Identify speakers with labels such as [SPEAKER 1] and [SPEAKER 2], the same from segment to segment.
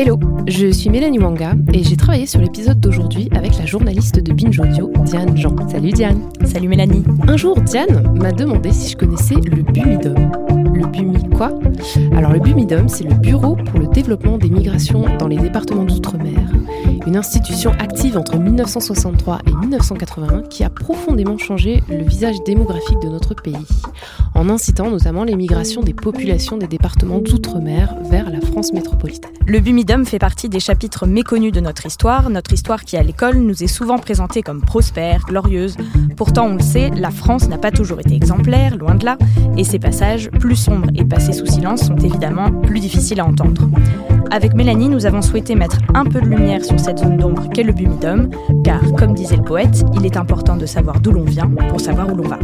[SPEAKER 1] Hello, je suis Mélanie Wanga et j'ai travaillé sur l'épisode d'aujourd'hui avec la journaliste de Binge Audio, Diane Jean. Salut Diane.
[SPEAKER 2] Salut Mélanie.
[SPEAKER 1] Un jour, Diane m'a demandé si je connaissais le Bumidom. Le Bumi quoi? Alors le Bumidom, c'est le Bureau pour le développement des migrations dans les départements d'outre-mer. Une institution active entre 1963 et 1981 qui a profondément changé le visage démographique de notre pays, en incitant notamment l'émigration des populations des départements d'outre-mer vers la France métropolitaine.
[SPEAKER 2] Le Bumidom fait partie des chapitres méconnus de notre histoire, notre histoire qui à l'école nous est souvent présentée comme prospère, glorieuse. Pourtant, on le sait, la France n'a pas toujours été exemplaire, loin de là, et ses passages, plus sombres et passés sous silence, sont évidemment plus difficiles à entendre. Avec Mélanie, nous avons souhaité mettre un peu de lumière sur cette zone d'ombre qu'est le Bumidom, car, comme disait le poète, il est important de savoir d'où l'on vient pour savoir où l'on va.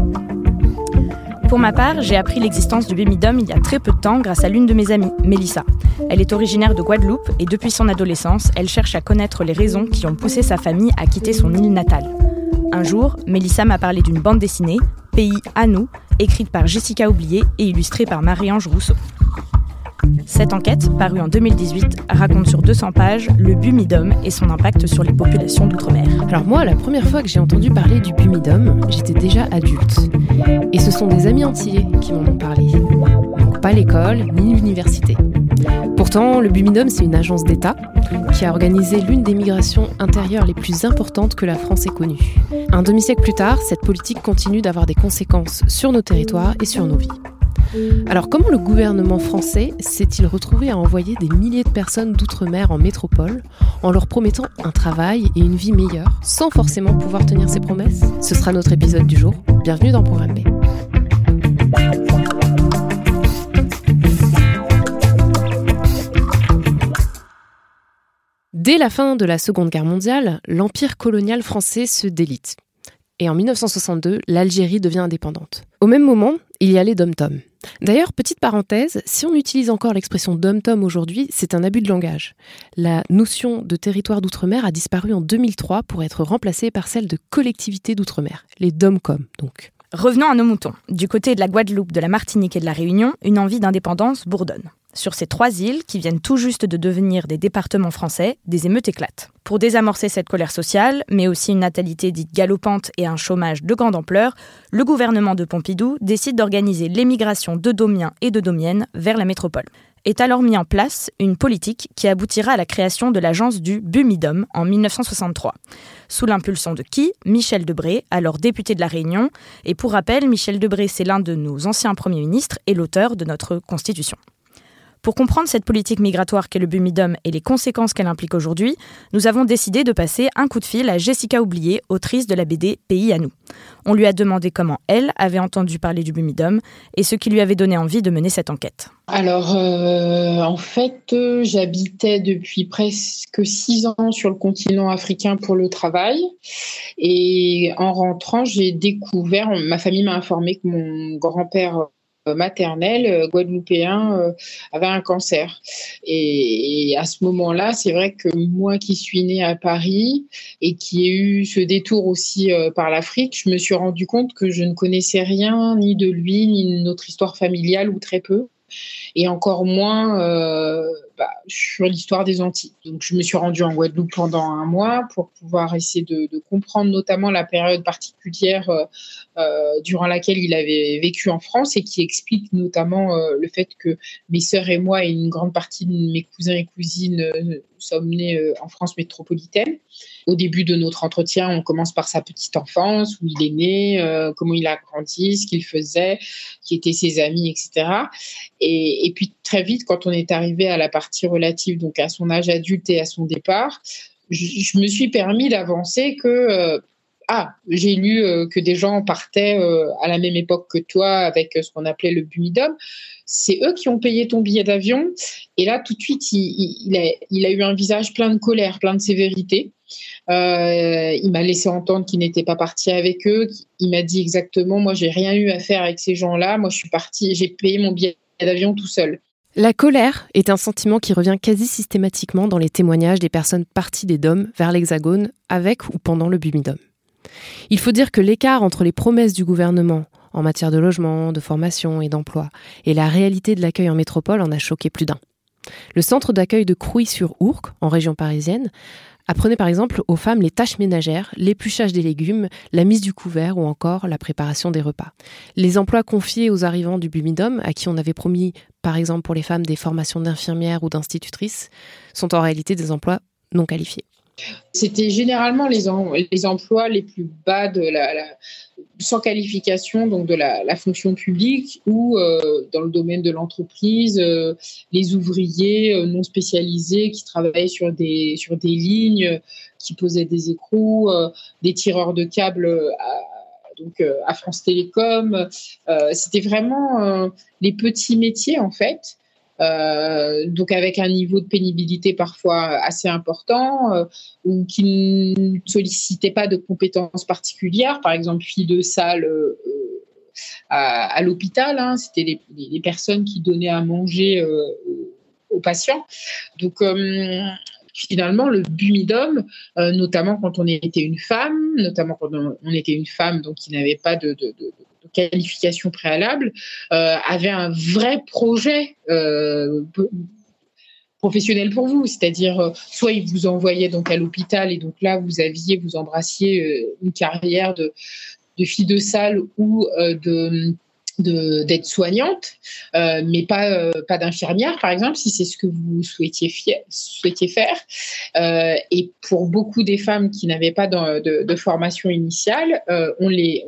[SPEAKER 2] Pour ma part, j'ai appris l'existence du Bumidom il y a très peu de temps grâce à l'une de mes amies, Mélissa. Elle est originaire de Guadeloupe et depuis son adolescence, elle cherche à connaître les raisons qui ont poussé sa famille à quitter son île natale. Un jour, Mélissa m'a parlé d'une bande dessinée, Pays à nous, écrite par Jessica Oublié et illustrée par Marie-Ange Rousseau. Cette enquête, parue en 2018, raconte sur 200 pages le Bumidom et son impact sur les populations d'outre-mer.
[SPEAKER 1] Alors moi, la première fois que j'ai entendu parler du Bumidom, j'étais déjà adulte. Et ce sont des amis entiers qui m'en ont parlé. Donc pas l'école ni l'université. Pourtant, le Bumidom, c'est une agence d'État qui a organisé l'une des migrations intérieures les plus importantes que la France ait connues. Un demi-siècle plus tard, cette politique continue d'avoir des conséquences sur nos territoires et sur nos vies. Alors comment le gouvernement français s'est-il retrouvé à envoyer des milliers de personnes d'outre-mer en métropole en leur promettant un travail et une vie meilleure sans forcément pouvoir tenir ses promesses? Ce sera notre épisode du jour. Bienvenue dans Programme B. Dès la fin de la Seconde Guerre mondiale, l'empire colonial français se délite. Et en 1962, l'Algérie devient indépendante. Au même moment, il y a les dom-tom. D'ailleurs, petite parenthèse, si on utilise encore l'expression dom-tom aujourd'hui, c'est un abus de langage. La notion de territoire d'outre-mer a disparu en 2003 pour être remplacée par celle de collectivité d'outre-mer, les dom-com donc.
[SPEAKER 2] Revenons à nos moutons. Du côté de la Guadeloupe, de la Martinique et de la Réunion, une envie d'indépendance bourdonne. Sur ces trois îles, qui viennent tout juste de devenir des départements français, des émeutes éclatent. Pour désamorcer cette colère sociale, mais aussi une natalité dite galopante et un chômage de grande ampleur, le gouvernement de Pompidou décide d'organiser l'émigration de Domiens et de Domiennes vers la métropole. Est alors mis en place une politique qui aboutira à la création de l'agence du Bumidom en 1963. Sous l'impulsion de qui? Michel Debré, alors député de la Réunion. Et pour rappel, Michel Debré, c'est l'un de nos anciens premiers ministres et l'auteur de notre Constitution. Pour comprendre cette politique migratoire qu'est le Bumidom et les conséquences qu'elle implique aujourd'hui, nous avons décidé de passer un coup de fil à Jessica Oublié, autrice de la BD Pays à nous. On lui a demandé comment elle avait entendu parler du Bumidom et ce qui lui avait donné envie de mener cette enquête.
[SPEAKER 3] Alors, euh, en fait, euh, j'habitais depuis presque six ans sur le continent africain pour le travail. Et en rentrant, j'ai découvert, ma famille m'a informé que mon grand-père maternel guadeloupéen avait un cancer. Et, à ce moment-là, c'est vrai que moi qui suis née à Paris et qui ai eu ce détour aussi par l'Afrique, je me suis rendu compte que je ne connaissais rien ni de lui, ni de notre histoire familiale ou très peu et encore moins euh, bah, sur l'histoire des Antilles. Donc, je me suis rendue en Guadeloupe pendant un mois pour pouvoir essayer de, comprendre notamment la période particulière euh, euh, durant laquelle il avait vécu en France et qui explique notamment le fait que mes sœurs et moi et une grande partie de mes cousins et cousines sommes nés en France métropolitaine. Au début de notre entretien, on commence par sa petite enfance, où il est né, comment il a grandi, ce qu'il faisait, qui étaient ses amis, etc. Et, et, puis très vite, quand on est arrivé à la partie relative, donc à son âge adulte et à son départ, je, me suis permis d'avancer que euh, ah, j'ai lu euh, que des gens partaient euh, à la même époque que toi avec ce qu'on appelait le Bumidum. C'est eux qui ont payé ton billet d'avion. Et là, tout de suite, il, a, il, a, eu un visage plein de colère, plein de sévérité. il m'a laissé entendre qu'il n'était pas parti avec eux. Il m'a dit exactement, moi, j'ai rien eu à faire avec ces gens-là. Moi, je suis parti, j'ai payé mon billet d'avion tout seul.
[SPEAKER 1] La colère est un sentiment qui revient quasi systématiquement dans les témoignages des personnes parties des DOM vers l'Hexagone avec ou pendant le Bumidom. Il faut dire que l'écart entre les promesses du gouvernement en matière de logement, de formation et d'emploi et la réalité de l'accueil en métropole en a choqué plus d'un. Le centre d'accueil de Crouy-sur-Ourcq, en région parisienne, Apprenez par exemple aux femmes les tâches ménagères, l'épluchage des légumes, la mise du couvert ou encore la préparation des repas. Les emplois confiés aux arrivants du Bumidom, à qui on avait promis par exemple pour les femmes des formations d'infirmières ou d'institutrices, sont en réalité des emplois non qualifiés.
[SPEAKER 3] C'était généralement les, emplois les plus bas de la, sans qualification donc de la, fonction publique ou euh, dans le domaine de l'entreprise, euh, les ouvriers euh, non spécialisés qui travaillaient sur des, lignes, qui posaient des écrous, des tireurs de câbles donc à France Télécom. C'était vraiment les petits métiers en fait euh, donc avec un niveau de pénibilité parfois assez important, euh, ou qui ne sollicitait pas de compétences particulières, par exemple fille de salle euh, à, l'hôpital, hein, c'était les, personnes qui donnaient à manger aux patients. Donc finalement, le bumidum, notamment quand on était une femme, notamment quand on, était une femme donc qui n'avait pas de, qualification préalable, euh, avait un vrai projet euh, professionnel pour vous, c'est-à-dire euh, soit il vous envoyait donc à l'hôpital et donc là vous aviez, vous embrassiez une carrière de, fille de salle ou de d'être soignante, mais pas, pas d'infirmière, par exemple, si c'est ce que vous souhaitiez, souhaitiez faire. et pour beaucoup des femmes qui n'avaient pas de, formation initiale, on les,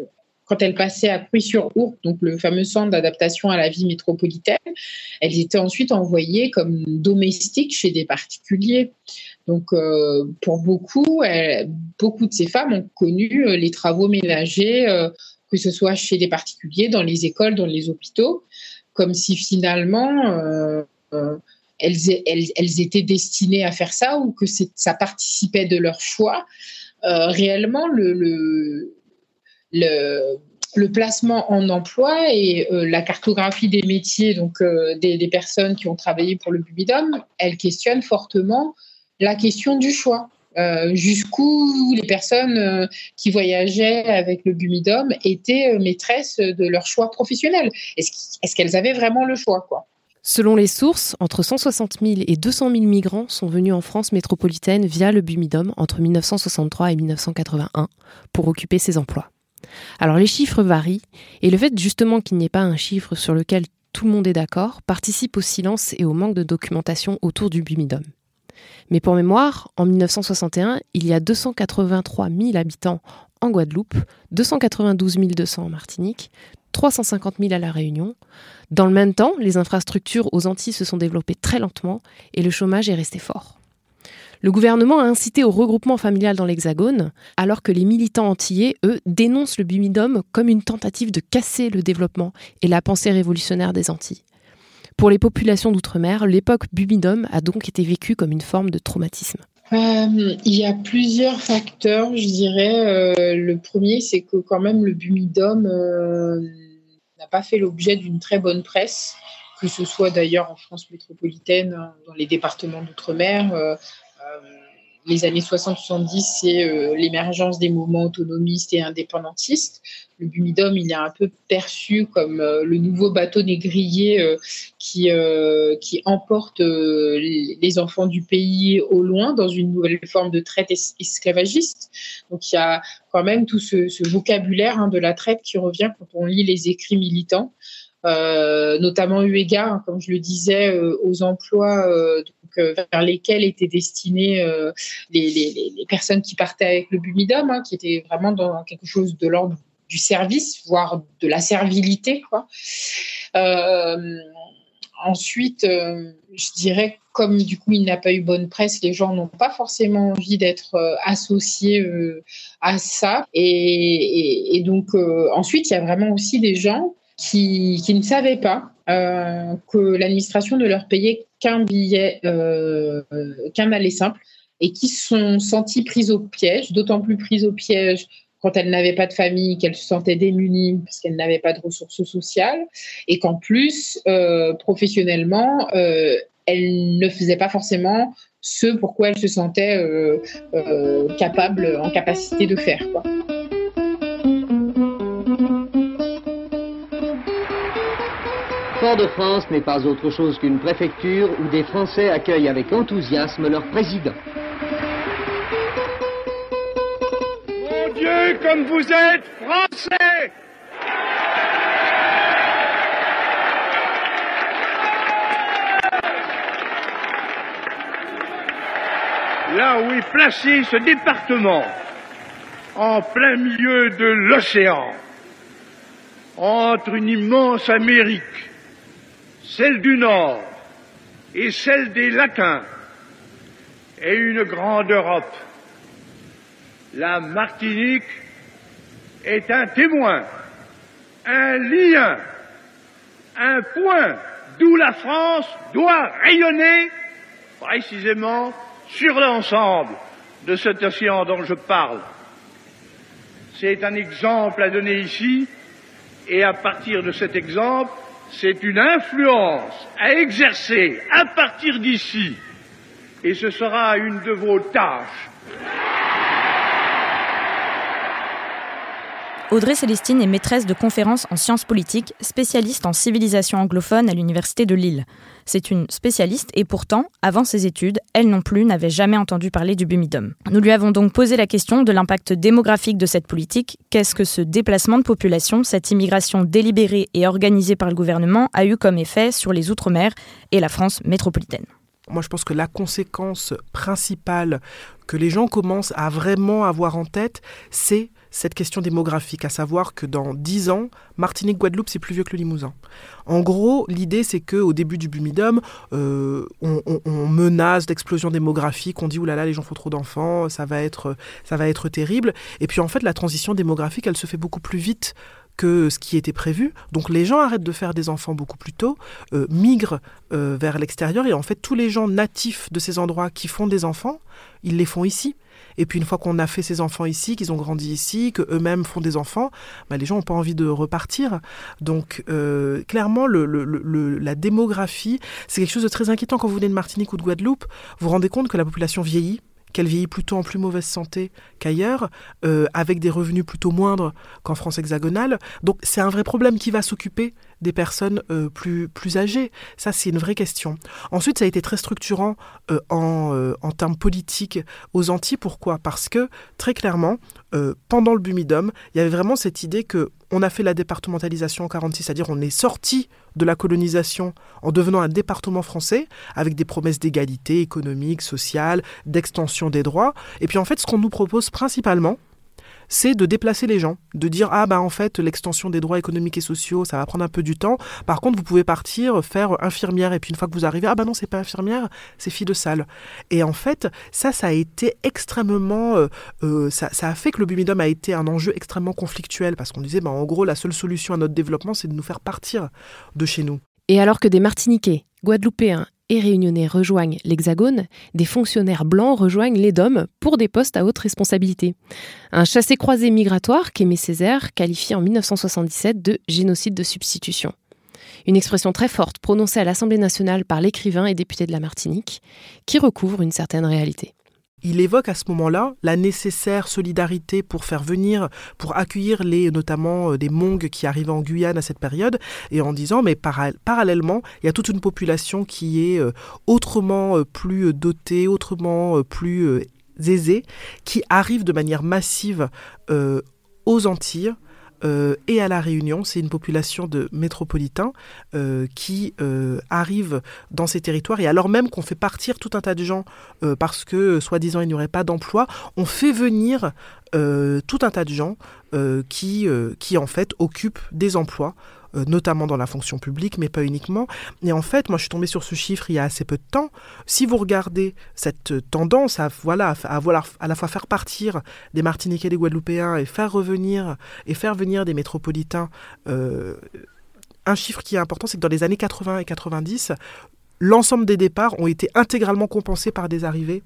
[SPEAKER 3] quand elles passaient à Puy-sur-Ourcq, donc le fameux centre d'adaptation à la vie métropolitaine, elles étaient ensuite envoyées comme domestiques chez des particuliers. Donc, euh, pour beaucoup, beaucoup de ces femmes ont connu euh, les travaux ménagers, euh, que ce soit chez des particuliers, dans les écoles, dans les hôpitaux, comme si finalement elles, étaient destinées à faire ça ou que ça participait de leur choix. réellement, le le, le placement en emploi et euh, la cartographie des métiers donc euh, des, personnes qui ont travaillé pour le Bubidom, elle questionne fortement la question du choix. Euh, jusqu'où les personnes qui voyageaient avec le Bumidom étaient maîtresses de leur choix professionnel. Est-ce qu'elles avaient vraiment le choix
[SPEAKER 1] Selon les sources, entre 160 000 et 200 000 migrants sont venus en France métropolitaine via le Bumidom entre 1963 et 1981 pour occuper ces emplois. Alors les chiffres varient, et le fait justement qu'il n'y ait pas un chiffre sur lequel tout le monde est d'accord participe au silence et au manque de documentation autour du Bumidum. Mais pour mémoire, en 1961, il y a 283 000 habitants en Guadeloupe, 292 200 en Martinique, 350 000 à La Réunion. Dans le même temps, les infrastructures aux Antilles se sont développées très lentement et le chômage est resté fort. Le gouvernement a incité au regroupement familial dans l'Hexagone, alors que les militants antillais, eux, dénoncent le bumidum comme une tentative de casser le développement et la pensée révolutionnaire des Antilles. Pour les populations d'outre-mer, l'époque bumidum a donc été vécue comme une forme de traumatisme.
[SPEAKER 3] Euh, il y a plusieurs facteurs, je dirais. Euh, le premier, c'est que quand même le bumidum, euh, n'a pas fait l'objet d'une très bonne presse, que ce soit d'ailleurs en France métropolitaine, hein, dans les départements d'outre-mer. Euh, euh, les années 60-70, c'est euh, l'émergence des mouvements autonomistes et indépendantistes. Le Bumidum, il est un peu perçu comme le nouveau bateau négrier qui, qui emporte les enfants du pays au loin dans une nouvelle forme de traite esclavagiste. Donc il y a quand même tout ce, vocabulaire hein, de la traite qui revient quand on lit les écrits militants. Euh, notamment eu égard, comme je le disais, euh, aux emplois euh, vers lesquels étaient destinées les, personnes qui partaient avec le Bumidum, hein, qui étaient vraiment dans quelque chose de l'ordre du service, voire de la servilité. ensuite, je dirais, comme du coup il n'a pas eu bonne presse, les gens n'ont pas forcément envie d'être associés à ça. Et, donc, ensuite, il y a vraiment aussi des gens qui, ne savaient pas euh, que l'administration ne leur payait qu'un billet, euh, qu'un aller simple, et qui sont sentis prises au piège, d'autant plus prises au piège quand elles n'avaient pas de famille, qu'elles se sentaient démunies parce qu'elles n'avaient pas de ressources sociales, et qu'en plus, euh, professionnellement, elles ne faisaient pas forcément ce pourquoi elles se sentaient capables, en capacité de faire.
[SPEAKER 4] Fort-de-France n'est pas autre chose qu'une préfecture où des Français accueillent avec enthousiasme leur président.
[SPEAKER 5] Mon Dieu, comme vous êtes Français Là où est placé ce département, en plein milieu de l'océan, entre une immense Amérique celle du Nord et celle des Laquins et une grande Europe. La Martinique est un témoin, un lien, un point d'où la France doit rayonner précisément sur l'ensemble de cet océan dont je parle. C'est un exemple à donner ici et à partir de cet exemple, c'est une influence à exercer à partir d'ici, et ce sera une de vos tâches.
[SPEAKER 2] Audrey Célestine est maîtresse de conférences en sciences politiques, spécialiste en civilisation anglophone à l'Université de Lille. C'est une spécialiste et pourtant, avant ses études, elle non plus n'avait jamais entendu parler du Bumidum. Nous lui avons donc posé la question de l'impact démographique de cette politique. Qu'est-ce que ce déplacement de population, cette immigration délibérée et organisée par le gouvernement a eu comme effet sur les Outre-mer et la France métropolitaine?
[SPEAKER 6] Moi, je pense que la conséquence principale que les gens commencent à vraiment avoir en tête, c'est cette question démographique, à savoir que dans 10 ans, Martinique-Guadeloupe, c'est plus vieux que le Limousin. En gros, l'idée, c'est qu'au début du Bumidum, euh, on, menace d'explosion démographique, on dit, oulala, les gens font trop d'enfants, ça, va être, ça va être terrible. Et puis en fait, la transition démographique, elle se fait beaucoup plus vite que ce qui était prévu. Donc les gens arrêtent de faire des enfants beaucoup plus tôt, euh, migrent euh, vers l'extérieur et en fait tous les gens natifs de ces endroits qui font des enfants, ils les font ici. Et puis une fois qu'on a fait ces enfants ici, qu'ils ont grandi ici, qu'eux-mêmes font des enfants, bah, les gens n'ont pas envie de repartir. Donc euh, clairement, la démographie, c'est quelque chose de très inquiétant quand vous venez de Martinique ou de Guadeloupe. Vous vous rendez compte que la population vieillit qu'elle vieillit plutôt en plus mauvaise santé qu'ailleurs, euh, avec des revenus plutôt moindres qu'en France hexagonale. Donc c'est un vrai problème qui va s'occuper des personnes euh, plus, plus âgées. Ça, c'est une vraie question. Ensuite, ça a été très structurant euh, en, en, termes politiques aux Antilles. Pourquoi? Parce que, très clairement, pendant le Bumidum, il y avait vraiment cette idée que on a fait la départementalisation en 46, c'est-à-dire on est sorti de la colonisation en devenant un département français avec des promesses d'égalité économique, sociale, d'extension des droits. Et puis en fait, ce qu'on nous propose principalement, c'est de déplacer les gens, de dire ah bah en fait l'extension des droits économiques et sociaux ça va prendre un peu du temps. Par contre vous pouvez partir faire infirmière et puis une fois que vous arrivez ah bah non c'est pas infirmière c'est fille de salle. Et en fait ça ça a été extrêmement euh, euh, ça, a fait que le Bumidum a été un enjeu extrêmement conflictuel parce qu'on disait bah en gros la seule solution à notre développement c'est de nous faire partir de chez nous.
[SPEAKER 1] Et alors que des Martiniquais, Guadeloupéens et réunionnais rejoignent l'Hexagone, des fonctionnaires blancs rejoignent les DOM pour des postes à haute responsabilité. Un chassé-croisé migratoire qu'Aimé Césaire qualifie en 1977 de génocide de substitution. Une expression très forte prononcée à l'Assemblée nationale par l'écrivain et député de la Martinique, qui recouvre une certaine réalité.
[SPEAKER 6] Il évoque à ce moment-là la nécessaire solidarité pour faire venir, pour accueillir les, notamment euh, des Mongs qui arrivaient en Guyane à cette période, et en disant, mais parallèlement, il y a toute une population qui est euh, autrement euh, plus dotée, autrement plus aisée, qui arrive de manière massive aux Antilles euh, et à La Réunion. C'est une population de métropolitains euh, qui euh, arrivent dans ces territoires. Et alors même qu'on fait partir tout un tas de gens parce que, soi-disant, il n'y aurait pas d'emploi, on fait venir tout un tas de gens qui, qui, en fait, occupent des emplois notamment dans la fonction publique, mais pas uniquement. Et en fait, moi, je suis tombée sur ce chiffre il y a assez peu de temps. Si vous regardez cette tendance à, voilà, à, à la fois faire partir des Martiniquais des Guadeloupéens et faire revenir et faire venir des métropolitains, euh, un chiffre qui est important, c'est que dans les années 80 et 90, l'ensemble des départs ont été intégralement compensés par des arrivées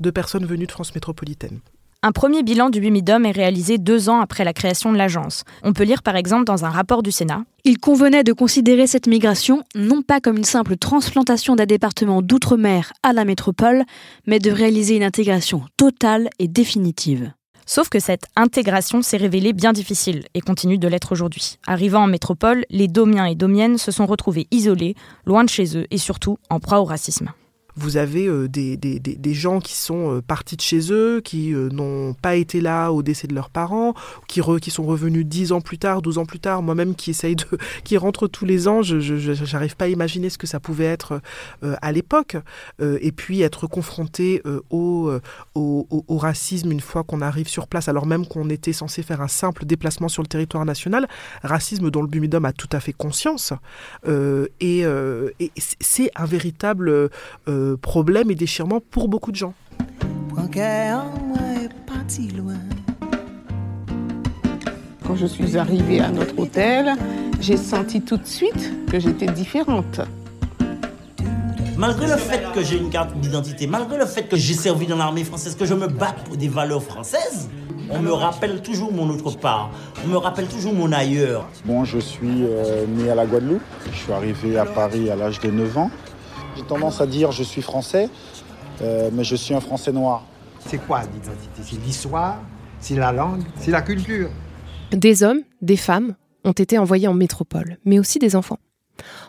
[SPEAKER 6] de personnes venues de France métropolitaine.
[SPEAKER 2] Un premier bilan du Bumidum est réalisé deux ans après la création de l'agence. On peut lire par exemple dans un rapport du Sénat
[SPEAKER 7] Il convenait de considérer cette migration non pas comme une simple transplantation d'un département d'outre-mer à la métropole, mais de réaliser une intégration totale et définitive.
[SPEAKER 2] Sauf que cette intégration s'est révélée bien difficile et continue de l'être aujourd'hui. Arrivant en métropole, les Domiens et Domiennes se sont retrouvés isolés, loin de chez eux et surtout en proie au racisme
[SPEAKER 6] vous avez euh, des, des, des, gens qui sont euh, partis de chez eux, qui euh, n'ont pas été là au décès de leurs parents, qui, qui sont revenus 10 ans plus tard, 12 ans plus tard, moi-même qui essaye de, qui rentre tous les ans, je n'arrive pas à imaginer ce que ça pouvait être à l'époque. et puis être confronté au, au, au, racisme une fois qu'on arrive sur place, alors même qu'on était censé faire un simple déplacement sur le territoire national, racisme dont le Bumidum a tout à fait conscience. et, et c'est un véritable problème et déchirement pour beaucoup de gens.
[SPEAKER 8] Quand je suis arrivée à notre hôtel, j'ai senti tout de suite que j'étais différente.
[SPEAKER 9] Malgré le fait que j'ai une carte d'identité, malgré le fait que j'ai servi dans l'armée française, que je me bats pour des valeurs françaises, on me rappelle toujours mon autre part. On me rappelle toujours mon ailleurs.
[SPEAKER 10] Bon, je suis euh, né à la Guadeloupe. Je suis arrivé à Paris à l'âge de 9 ans. J'ai tendance à dire je suis français, euh, mais je suis un français noir.
[SPEAKER 11] C'est quoi l'identité? C'est l'histoire, c'est la langue, c'est la culture?
[SPEAKER 1] Des hommes, des femmes ont été envoyés en métropole, mais aussi des enfants.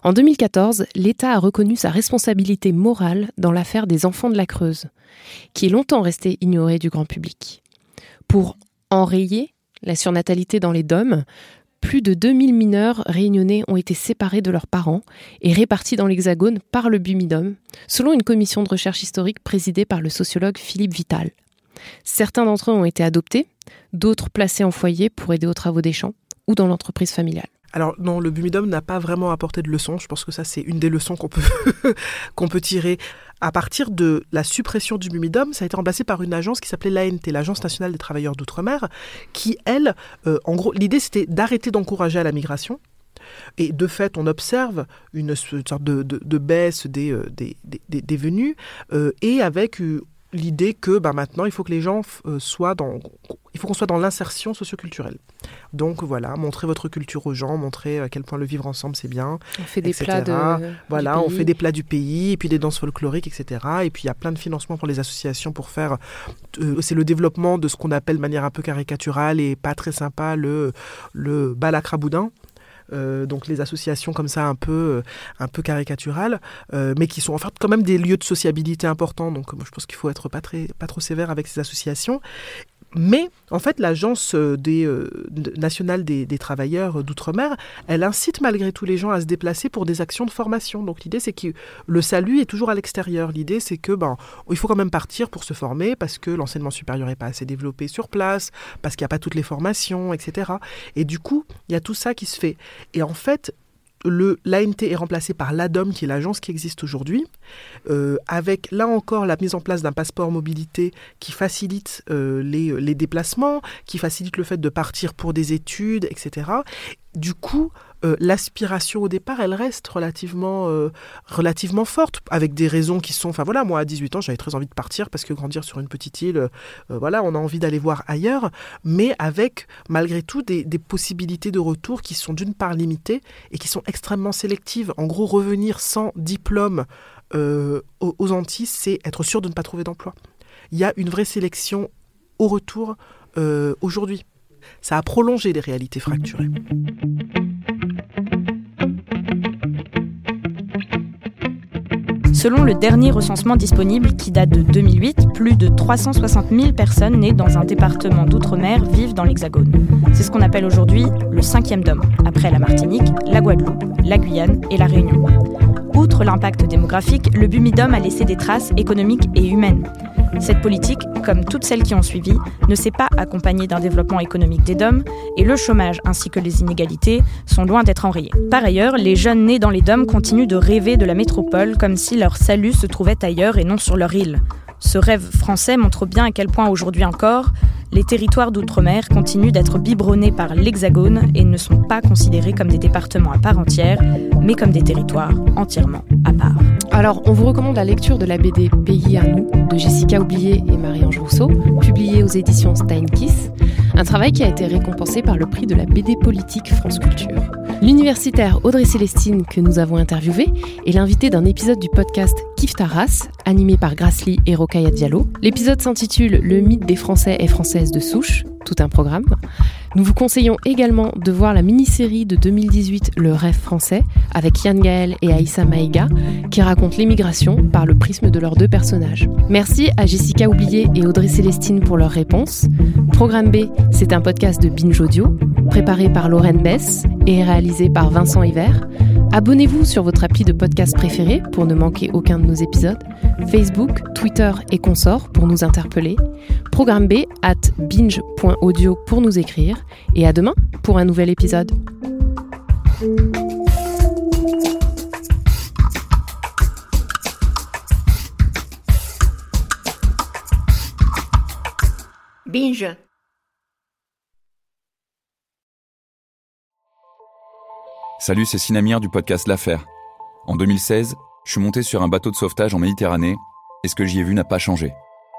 [SPEAKER 1] En 2014, l'État a reconnu sa responsabilité morale dans l'affaire des enfants de la Creuse, qui est longtemps restée ignorée du grand public. Pour enrayer la surnatalité dans les DOM, plus de 2000 mineurs réunionnais ont été séparés de leurs parents et répartis dans l'Hexagone par le Bumidum, selon une commission de recherche historique présidée par le sociologue Philippe Vital. Certains d'entre eux ont été adoptés, d'autres placés en foyer pour aider aux travaux des champs ou dans l'entreprise familiale.
[SPEAKER 6] Alors non, le Bumidum n'a pas vraiment apporté de leçons. Je pense que ça c'est une des leçons qu'on peut qu'on peut tirer. À partir de la suppression du Bumidum, ça a été remplacé par une agence qui s'appelait l'ANT, l'Agence nationale des travailleurs d'outre-mer, qui elle, euh, en gros, l'idée c'était d'arrêter d'encourager à la migration. Et de fait, on observe une sorte de, baisse des, euh, des, des, des venues euh, et avec l'idée que bah, maintenant, il faut que les gens euh, soient dans... Il faut qu'on soit dans l'insertion socioculturelle. Donc voilà, montrer votre culture aux gens, montrer à quel point le vivre ensemble c'est bien.
[SPEAKER 1] On fait des plats de,
[SPEAKER 6] Voilà, on fait des plats du pays, et puis des danses folkloriques, etc. Et puis il y a plein de financements pour les associations pour faire... Euh, c'est le développement de ce qu'on appelle de manière un peu caricaturale et pas très sympa le, le balacraboudin. Euh, donc les associations comme ça un peu, euh, un peu caricaturales, euh, mais qui sont en fait quand même des lieux de sociabilité importants. Donc je pense qu'il faut être pas, très, pas trop sévère avec ces associations. Mais en fait, l'agence euh, euh, nationale des, travailleurs d'outre-mer, elle incite malgré tout les gens à se déplacer pour des actions de formation. Donc l'idée, c'est que le salut est toujours à l'extérieur. L'idée, c'est que ben, il faut quand même partir pour se former parce que l'enseignement supérieur n'est pas assez développé sur place, parce qu'il n'y a pas toutes les formations, etc. Et du coup, il y a tout ça qui se fait. Et en fait, l'ANT est remplacé par l'ADOM, qui est l'agence qui existe aujourd'hui, euh, avec là encore la mise en place d'un passeport mobilité qui facilite euh, les, les, déplacements, qui facilite le fait de partir pour des études, etc. du coup, euh, l'aspiration au départ, elle reste relativement, euh, relativement forte, avec des raisons qui sont... Enfin voilà, moi à 18 ans, j'avais très envie de partir parce que grandir sur une petite île, euh, voilà, on a envie d'aller voir ailleurs, mais avec malgré tout des, des possibilités de retour qui sont d'une part limitées et qui sont extrêmement sélectives. En gros, revenir sans diplôme aux, aux Antilles, c'est être sûr de ne pas trouver d'emploi. Il y a une vraie sélection au retour aujourd'hui. Ça a prolongé les réalités fracturées.
[SPEAKER 2] Selon le dernier recensement disponible qui date de 2008, plus de 360 000 personnes nées dans un département d'outre-mer vivent dans l'Hexagone. C'est ce qu'on appelle aujourd'hui le cinquième dôme, après la Martinique, la Guadeloupe, la Guyane et la Réunion. Outre l'impact démographique, le Bumidum a laissé des traces économiques et humaines. Cette politique, comme toutes celles qui ont suivi, ne s'est pas accompagnée d'un développement économique des DOM et le chômage ainsi que les inégalités sont loin d'être enrayés. Par ailleurs, les jeunes nés dans les DOM continuent de rêver de la métropole comme si leur salut se trouvait ailleurs et non sur leur île. Ce rêve français montre bien à quel point aujourd'hui encore, les territoires d'outre-mer continuent d'être biberonnés par l'Hexagone et ne sont pas considérés comme des départements à part entière, mais comme des territoires entièrement à part.
[SPEAKER 1] Alors, on vous recommande la lecture de la BD Pays à nous de Jessica Oublié et Marie-Ange Rousseau, publiée aux éditions Steinkiss, un travail qui a été récompensé par le prix de la BD politique France Culture. L'universitaire Audrey Célestine, que nous avons interviewée, est l'invitée d'un épisode du podcast Kif Taras, animé par Grasly et Rokaya Diallo. L'épisode s'intitule Le mythe des Français et Françaises de souche, tout un programme. Nous vous conseillons également de voir la mini-série de 2018 Le rêve français avec Yann Gaël et Aïssa Maïga qui raconte l'émigration par le prisme de leurs deux personnages. Merci à Jessica Oublié et Audrey Célestine pour leurs réponses. Programme B, c'est un podcast de Binge Audio préparé par Lorraine Bess et réalisé par Vincent Hiver. Abonnez-vous sur votre appli de podcast préféré pour ne manquer aucun de nos épisodes. Facebook, Twitter et consorts pour nous interpeller. Programme B at binge.audio pour nous écrire. Et à demain pour un nouvel épisode.
[SPEAKER 12] Binge.
[SPEAKER 13] Salut, c'est Sinamir du podcast L'Affaire. En 2016, je suis monté sur un bateau de sauvetage en Méditerranée et ce que j'y ai vu n'a pas changé.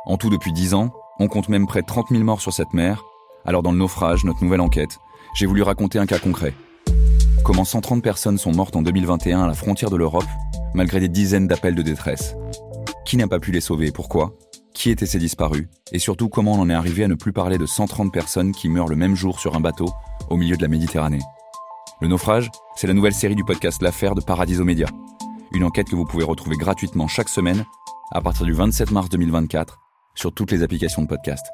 [SPEAKER 13] En tout, depuis 10 ans, on compte même près de 30 000 morts sur cette mer. Alors, dans le naufrage, notre nouvelle enquête, j'ai voulu raconter un cas concret. Comment 130 personnes sont mortes en 2021 à la frontière de l'Europe, malgré des dizaines d'appels de détresse. Qui n'a pas pu les sauver et pourquoi? Qui étaient ces disparus? Et surtout, comment on en est arrivé à ne plus parler de 130 personnes qui meurent le même jour sur un bateau au milieu de la Méditerranée? Le naufrage, c'est la nouvelle série du podcast L'affaire de Paradiso Média. Une enquête que vous pouvez retrouver gratuitement chaque semaine à partir du 27 mars 2024 sur toutes les applications de podcast.